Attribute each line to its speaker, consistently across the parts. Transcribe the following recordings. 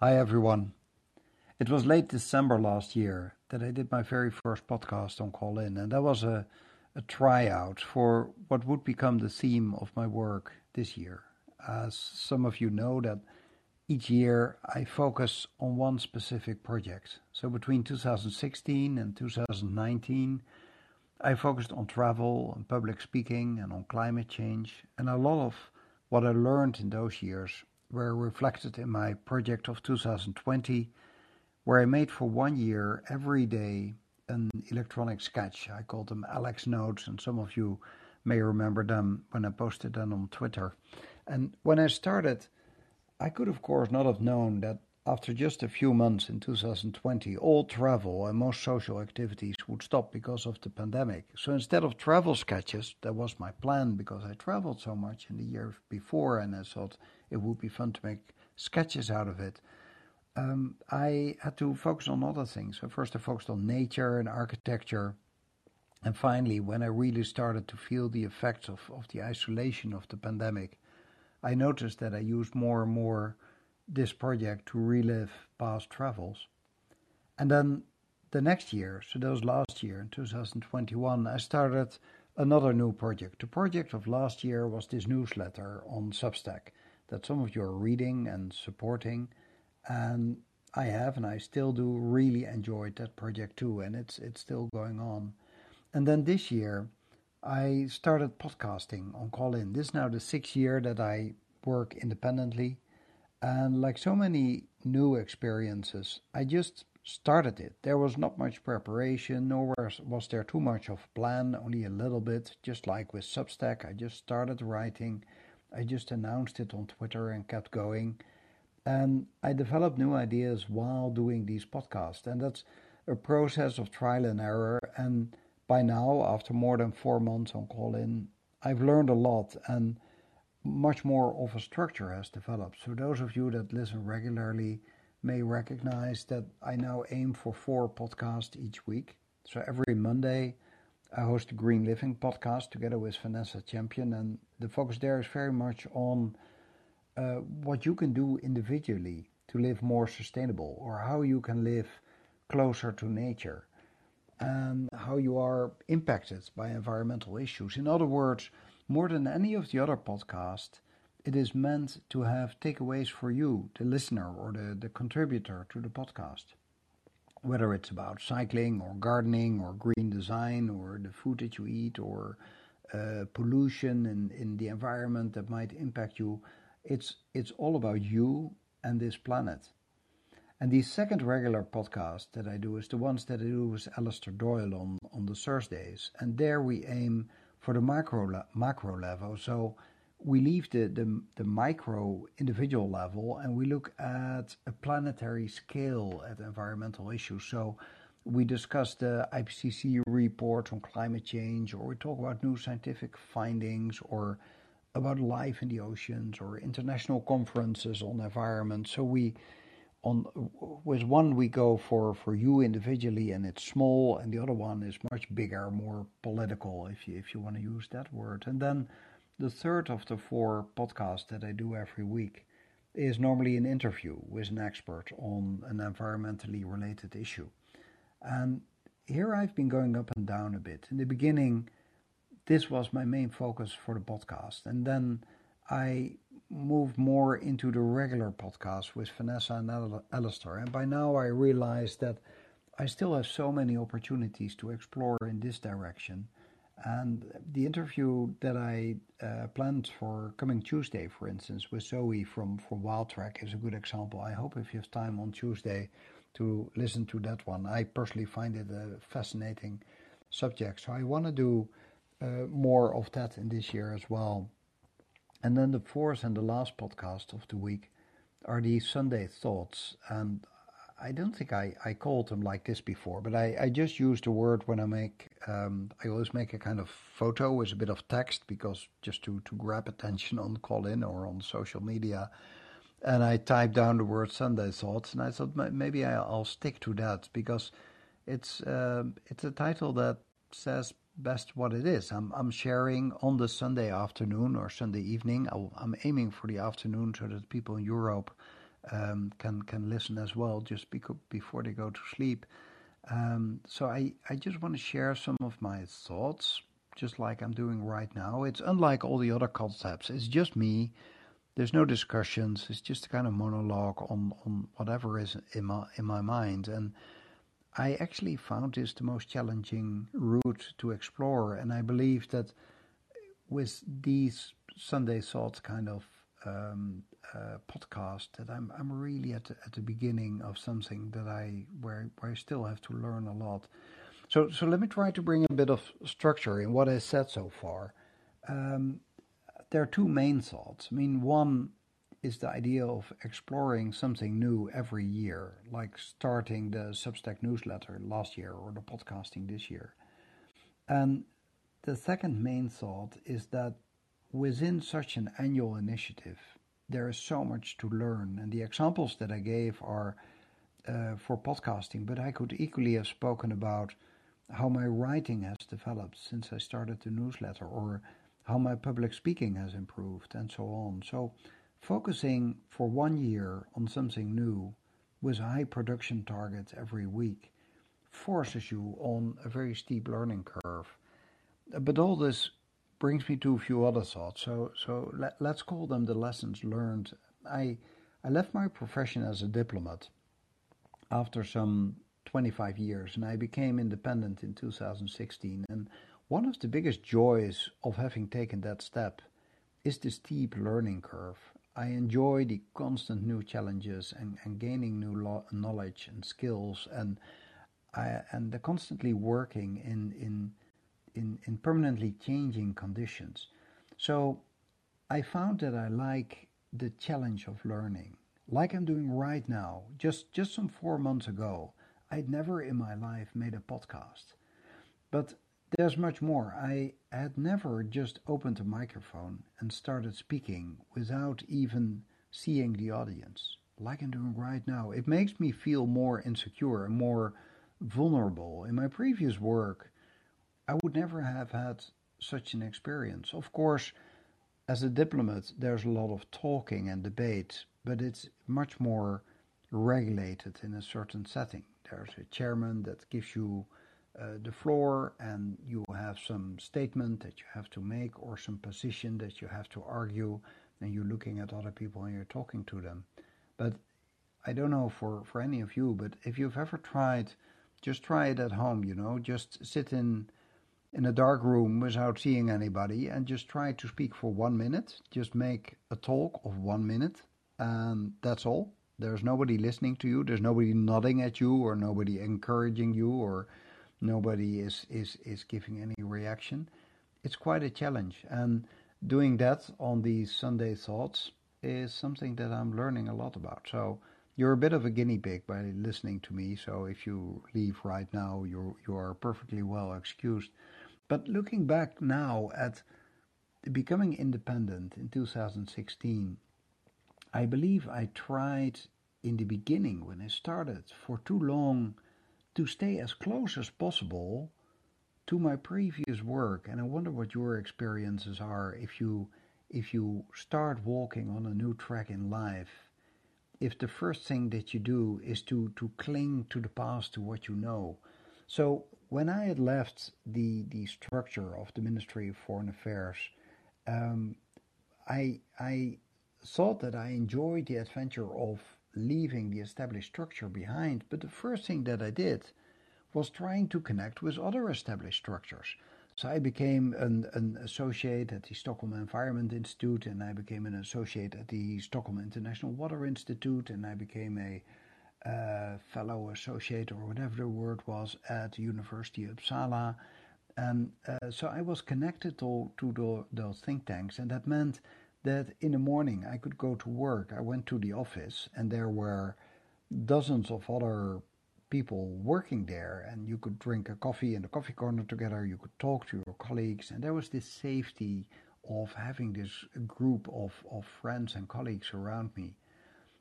Speaker 1: Hi everyone. It was late December last year that I did my very first podcast on Callin, and that was a, a tryout for what would become the theme of my work this year. As some of you know, that each year I focus on one specific project. So between 2016 and 2019, I focused on travel and public speaking and on climate change, and a lot of what I learned in those years were reflected in my project of 2020, where I made for one year every day an electronic sketch. I called them Alex Notes, and some of you may remember them when I posted them on Twitter. And when I started, I could, of course, not have known that after just a few months in 2020, all travel and most social activities would stop because of the pandemic. So instead of travel sketches, that was my plan because I traveled so much in the years before and I thought it would be fun to make sketches out of it. Um, I had to focus on other things. So first I focused on nature and architecture. And finally, when I really started to feel the effects of, of the isolation of the pandemic, I noticed that I used more and more this project to relive past travels. And then the next year, so that was last year in 2021, I started another new project. The project of last year was this newsletter on Substack that some of you are reading and supporting. And I have and I still do really enjoyed that project too, and it's it's still going on. And then this year I started podcasting on Callin. This is now the sixth year that I work independently and like so many new experiences, I just started it. There was not much preparation, nor was there too much of plan, only a little bit. Just like with Substack, I just started writing. I just announced it on Twitter and kept going. And I developed new ideas while doing these podcasts. And that's a process of trial and error. And by now, after more than four months on Callin, I've learned a lot. And much more of a structure has developed. So those of you that listen regularly may recognize that I now aim for four podcasts each week. So every Monday, I host the Green Living podcast together with Vanessa Champion, and the focus there is very much on uh, what you can do individually to live more sustainable, or how you can live closer to nature, and how you are impacted by environmental issues. In other words, more than any of the other podcasts, it is meant to have takeaways for you, the listener or the, the contributor to the podcast. Whether it's about cycling or gardening or green design or the food that you eat or uh, pollution in, in the environment that might impact you, it's, it's all about you and this planet. And the second regular podcast that I do is the ones that I do with Alister Doyle on, on the Thursdays. And there we aim for the macro macro level. So we leave the, the, the micro individual level and we look at a planetary scale at environmental issues. So we discuss the IPCC report on climate change, or we talk about new scientific findings, or about life in the oceans, or international conferences on environment. So we on with one we go for for you individually and it's small and the other one is much bigger more political if you if you want to use that word and then the third of the four podcasts that I do every week is normally an interview with an expert on an environmentally related issue and here I've been going up and down a bit in the beginning this was my main focus for the podcast and then I moved more into the regular podcast with Vanessa and Alister. And by now I realize that I still have so many opportunities to explore in this direction. And the interview that I uh, planned for coming Tuesday, for instance, with Zoe from, from Wildtrack is a good example. I hope if you have time on Tuesday to listen to that one. I personally find it a fascinating subject. So I want to do uh, more of that in this year as well. And then the fourth and the last podcast of the week are the Sunday thoughts. And I don't think I, I called them like this before, but I, I just use the word when I make, um, I always make a kind of photo with a bit of text because just to, to grab attention on Callin or on social media. And I type down the word Sunday thoughts and I thought maybe I'll stick to that because it's, uh, it's a title that says best what it is. I'm I'm sharing on the Sunday afternoon or Sunday evening. i am aiming for the afternoon so that people in Europe um, can can listen as well, just before they go to sleep. Um, so I, I just want to share some of my thoughts, just like I'm doing right now. It's unlike all the other concepts. It's just me. There's no discussions. It's just a kind of monologue on, on whatever is in my in my mind. And I actually found this the most challenging route to explore. And I believe that with these Sunday thoughts kind of um, uh, podcast that I'm I'm really at the, at the beginning of something that I where where I still have to learn a lot. So so let me try to bring a bit of structure in what I said so far. Um, there are two main thoughts. I mean, one is the idea of exploring something new every year, like starting the Substack newsletter last year or the podcasting this year. And the second main thought is that within such an annual initiative, there is so much to learn. And the examples that I gave are uh, for podcasting, but I could equally have spoken about how my writing has developed since I started the newsletter, or how my public speaking has improved, and so on. So, focusing for one year on something new with high production targets every week forces you on a very steep learning curve. But all this brings me to a few other thoughts. So, so let, let's call them the lessons learned. I, I left my profession as a diplomat after some 25 years, and I became independent in 2016. And one of the biggest joys of having taken that step is the steep learning curve. I enjoy the constant new challenges and, and gaining new lo- knowledge and skills, and I, and the constantly working in in in, in permanently changing conditions. So I found that I like the challenge of learning, like I'm doing right now. Just just some four months ago, I'd never in my life made a podcast. But there's much more. I had never just opened a microphone and started speaking without even seeing the audience, like I'm doing right now. It makes me feel more insecure and more vulnerable. In my previous work, I would never have had such an experience. Of course, as a diplomat, there's a lot of talking and debate, but it's much more regulated in a certain setting. There's a chairman that gives you uh, the floor, and you have some statement that you have to make, or some position that you have to argue, and you're looking at other people and you're talking to them. But I don't know for, for any of you, but if you've ever tried, just try it at home, you know, just sit in in a dark room without seeing anybody and just try to speak for one minute. Just make a talk of one minute, and that's all. There's nobody listening to you. There's nobody nodding at you, or nobody encouraging you, or nobody is is is giving any reaction. It's quite a challenge, and doing that on these Sunday thoughts is something that I'm learning a lot about. So you're a bit of a guinea pig by listening to me. So if you leave right now, you you are perfectly well excused. But looking back now at becoming independent in 2016, I believe I tried in the beginning when I started for too long to stay as close as possible to my previous work and I wonder what your experiences are if you if you start walking on a new track in life if the first thing that you do is to to cling to the past to what you know so when I had left the the structure of the Ministry of Foreign Affairs, um, I I thought that I enjoyed the adventure of leaving the established structure behind. But the first thing that I did was trying to connect with other established structures. So I became an, an associate at the Stockholm Environment Institute, and I became an associate at the Stockholm International Water Institute, and I became a uh, fellow associate or whatever the word was at the University of Uppsala. And uh, so I was connected to, to the, those think tanks, and that meant that in the morning I could go to work. I went to the office, and there were dozens of other people working there, and you could drink a coffee in the coffee corner together. You could talk to your colleagues, and there was this safety of having this group of, of friends and colleagues around me.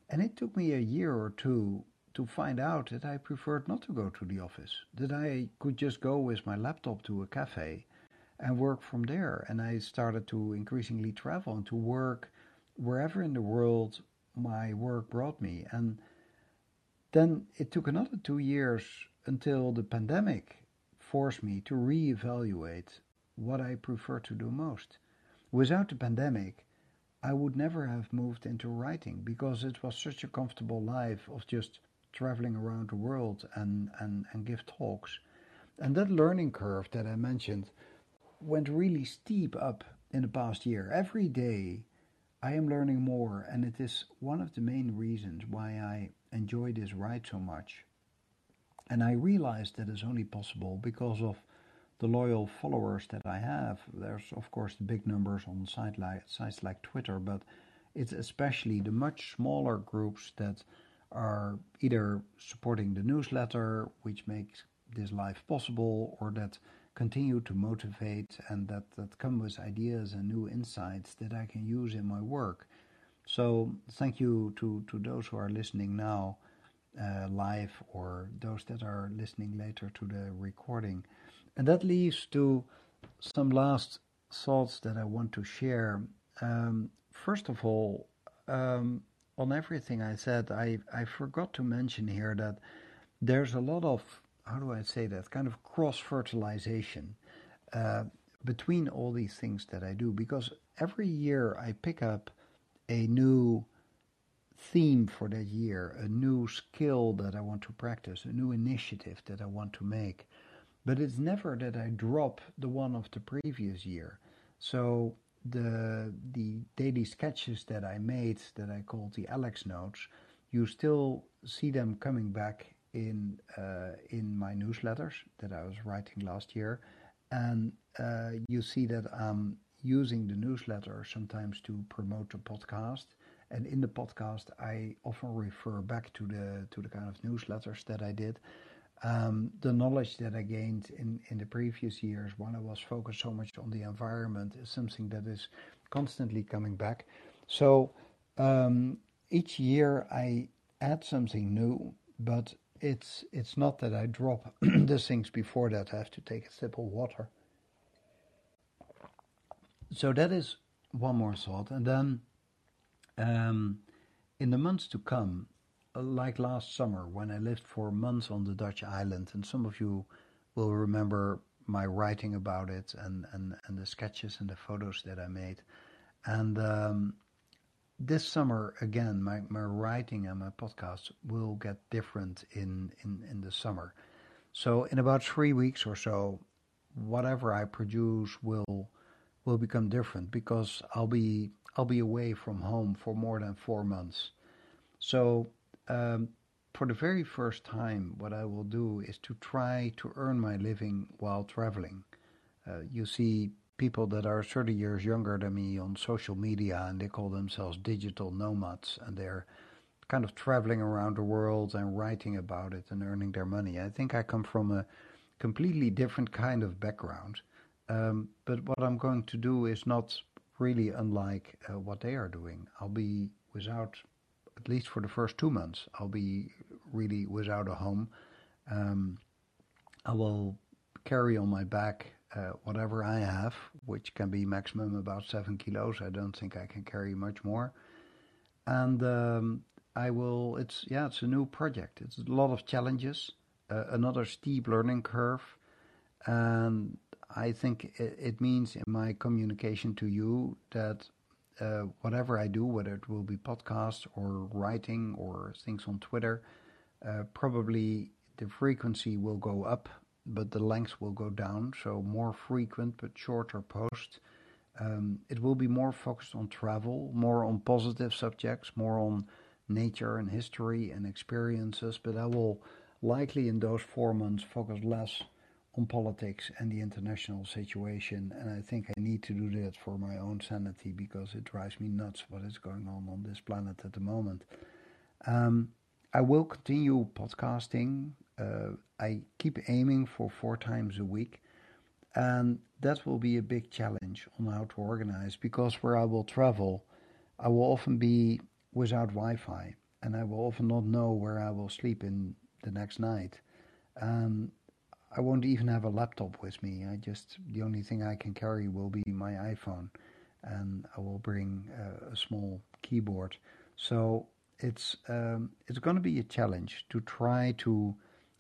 Speaker 1: And it took me a year or two to find out that I preferred not to go to the office, that I could just go with my laptop to a cafe and work from there. And I started to increasingly travel and to work wherever in the world my work brought me. And then it took another two years until the pandemic forced me to reevaluate what I prefer to do most. Without the pandemic, I would never have moved into writing because it was such a comfortable life of just traveling around the world and, and, and give talks. And that learning curve that I mentioned went really steep up in the past year. Every day I am learning more, and it is one of the main reasons why I enjoy this ride so much. And I realize that is only possible because of the loyal followers that I have. There's, of course, the big numbers on sites like, sites like Twitter, but it's especially the much smaller groups that are either supporting the newsletter, which makes this life possible, or that continue to motivate and that, that come with ideas and new insights that I can use in my work. So thank you to, to those who are listening now uh, live or those that are listening later to the recording. And that leads to some last thoughts that I want to share. Um, first of all, um, on everything I said, I, I forgot to mention here that there's a lot of, how do I say that, kind of cross fertilization uh, between all these things that I do because every year I pick up a new theme for that year, a new skill that I want to practice, a new initiative that I want to make. But it's never that I drop the one of the previous year. So the the daily sketches that I made that I called the Alex notes, you still see them coming back in uh, in my newsletters that I was writing last year, and uh, you see that I'm using the newsletter sometimes to promote the podcast. And in the podcast, I often refer back to the to the kind of newsletters that I did. Um, the knowledge that I gained in, in the previous years when I was focused so much on the environment is something that is constantly coming back. So um, each year I add something new, but it's it's not that I drop the things before that. I have to take a sip of water. So that is one more thought, and then um, in the months to come, uh, like last summer when I lived for months on the Dutch island, and some of you will remember my writing about it and, and, and the sketches and the photos that I made. And um, this summer, again, my, my writing and my podcast will get different in, in, in the summer. So, in about three weeks or so, whatever I produce will will become different because I'll be I'll be away from home for more than four months. So um, for the very first time, what I will do is to try to earn my living while traveling. Uh, you see people that are 30 years younger than me on social media and they call themselves digital nomads and they're kind of traveling around the world and writing about it and earning their money. I think I come from a completely different kind of background. Um, but what I'm going to do is not really unlike uh, what they are doing. I'll be without, at least for the first two months, I'll be really without a home. Um, I will carry on my back uh, whatever I have, which can be maximum about seven kilos. I don't think I can carry much more. And um, I will, it's, yeah, it's a new project. It's a lot of challenges, uh, another steep learning curve. And I think it, it, means in my communication to you that uh, whatever I do, whether it will be podcasts or writing or things on Twitter, uh, probably the frequency will go up, but the length will go down. So more frequent but shorter posts. Um, it will be more focused on travel, more on positive subjects, more on nature and history and experiences. But I will likely in those four months focus less on politics and the international situation. And I think I need to do that for my own sanity because it drives me nuts what is going on on this planet at the moment. Um, I will continue podcasting. Uh, I keep aiming for four times a week. And that will be a big challenge on how to organize because where I will travel, I will often be without Wi Fi and I will often not know where I will sleep in the next night. Um, I won't even have a laptop with me. I just the only thing I can carry will be my iPhone, and I will bring uh, a small keyboard. So it's um, it's going to be a challenge to try to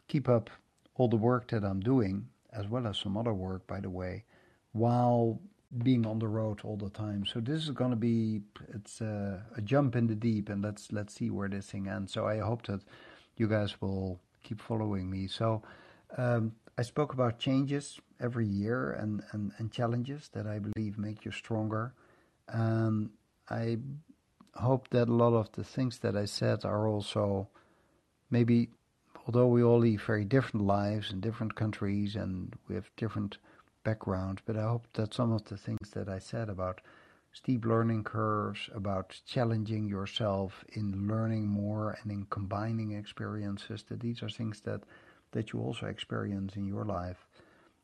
Speaker 1: keep up all the work that I'm doing, as well as some other work, by the way, while being on the road all the time. So this is going to be it's a, a jump in the deep, and let's let's see where this thing ends. So I hope that you guys will keep following me. So um, I spoke about changes every year and, and, and challenges that I believe make you stronger. Um, I hope that a lot of the things that I said are also maybe, although we all live very different lives in different countries and we have different backgrounds, but I hope that some of the things that I said about steep learning curves, about challenging yourself in learning more and in combining experiences, that these are things that, that you also experience in your life.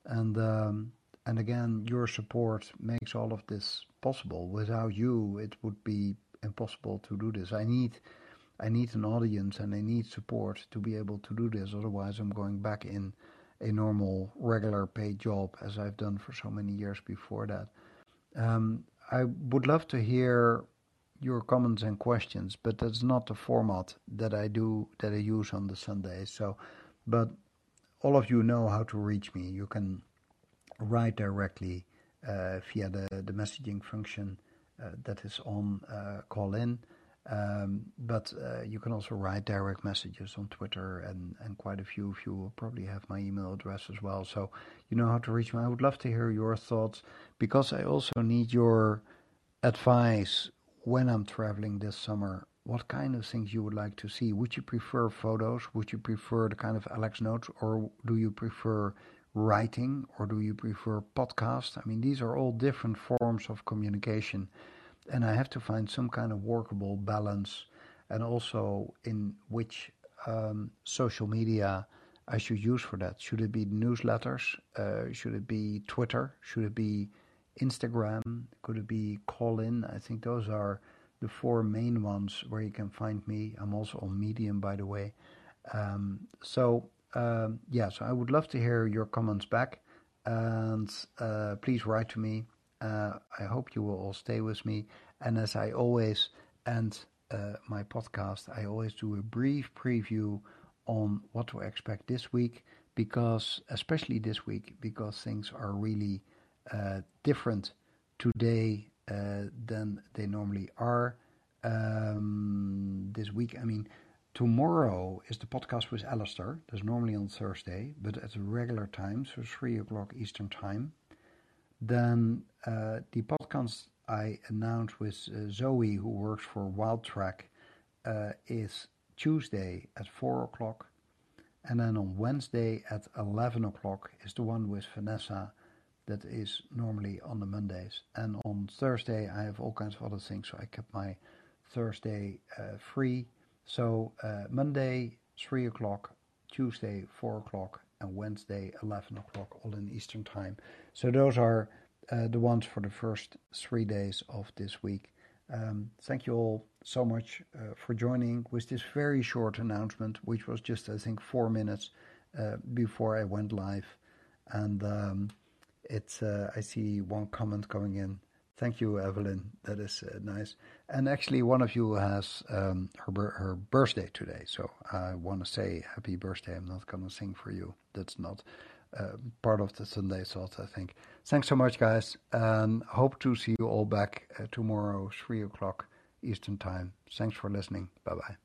Speaker 1: And um, and again, your support makes all of this possible. Without you, it would be impossible to do this. I need I need an audience and I need support to be able to do this. Otherwise, I'm going back in a normal, regular paid job as I've done for so many years before that. Um, I would love to hear your comments and questions, but that's not the format that I do that I use on the Sundays. So, but all of you know how to reach me. You can write directly uh, via the, the messaging function uh, that is on uh, Callin. Um, but uh, you can also write direct messages on Twitter and, and quite a few of you will probably have my email address as well. So you know how to reach me. I would love to hear your thoughts because I also need your advice when I'm traveling this summer what kind of things you would like to see. Would you prefer photos? Would you prefer the kind of Alex notes, or do you prefer writing, or do you prefer podcast? I mean, these are all different forms of communication, and I have to find some kind of workable balance, and also in which um, social media I should use for that. Should it be newsletters? Uh, should it be Twitter? Should it be Instagram? Could it be Callin? I think those are the four main ones where you can find me. I'm also on Medium, by the way. Um, so um, yeah, so I would love to hear your comments back, and uh, please write to me. Uh, I hope you will all stay with me. And as I always end uh, my podcast, I always do a brief preview on what to expect this week, because especially this week, because things are really uh, different today than they normally are um, this week. I mean, tomorrow is the podcast with Alister. That's normally on Thursday, but at a regular time, so 3 o'clock Eastern Time. Then uh, the podcast I announced with uh, Zoe, who works for Wildtrack, uh, is Tuesday at 4 o'clock. And then on Wednesday at 11 o'clock is the one with Vanessa that is normally on the Mondays. And on Thursday, I have all kinds of other things, so I kept my Thursday uh, free. So uh, Monday, 3 o'clock, Tuesday, 4 o'clock, and Wednesday, 11 o'clock, all in Eastern Time. So those are uh, the ones for the first three days of this week. Um, thank you all so much uh, for joining with this very short announcement, which was just, I think, four minutes uh, before I went live. And um, it's uh, I see one comment coming in. Thank you, Evelyn. That is uh, nice. And actually, one of you has um, her her birthday today, so I want to say happy birthday. I'm not gonna sing for you. That's not uh, part of the Sunday thought. I think. Thanks so much, guys, and hope to see you all back uh, tomorrow, three o'clock Eastern time. Thanks for listening. Bye bye.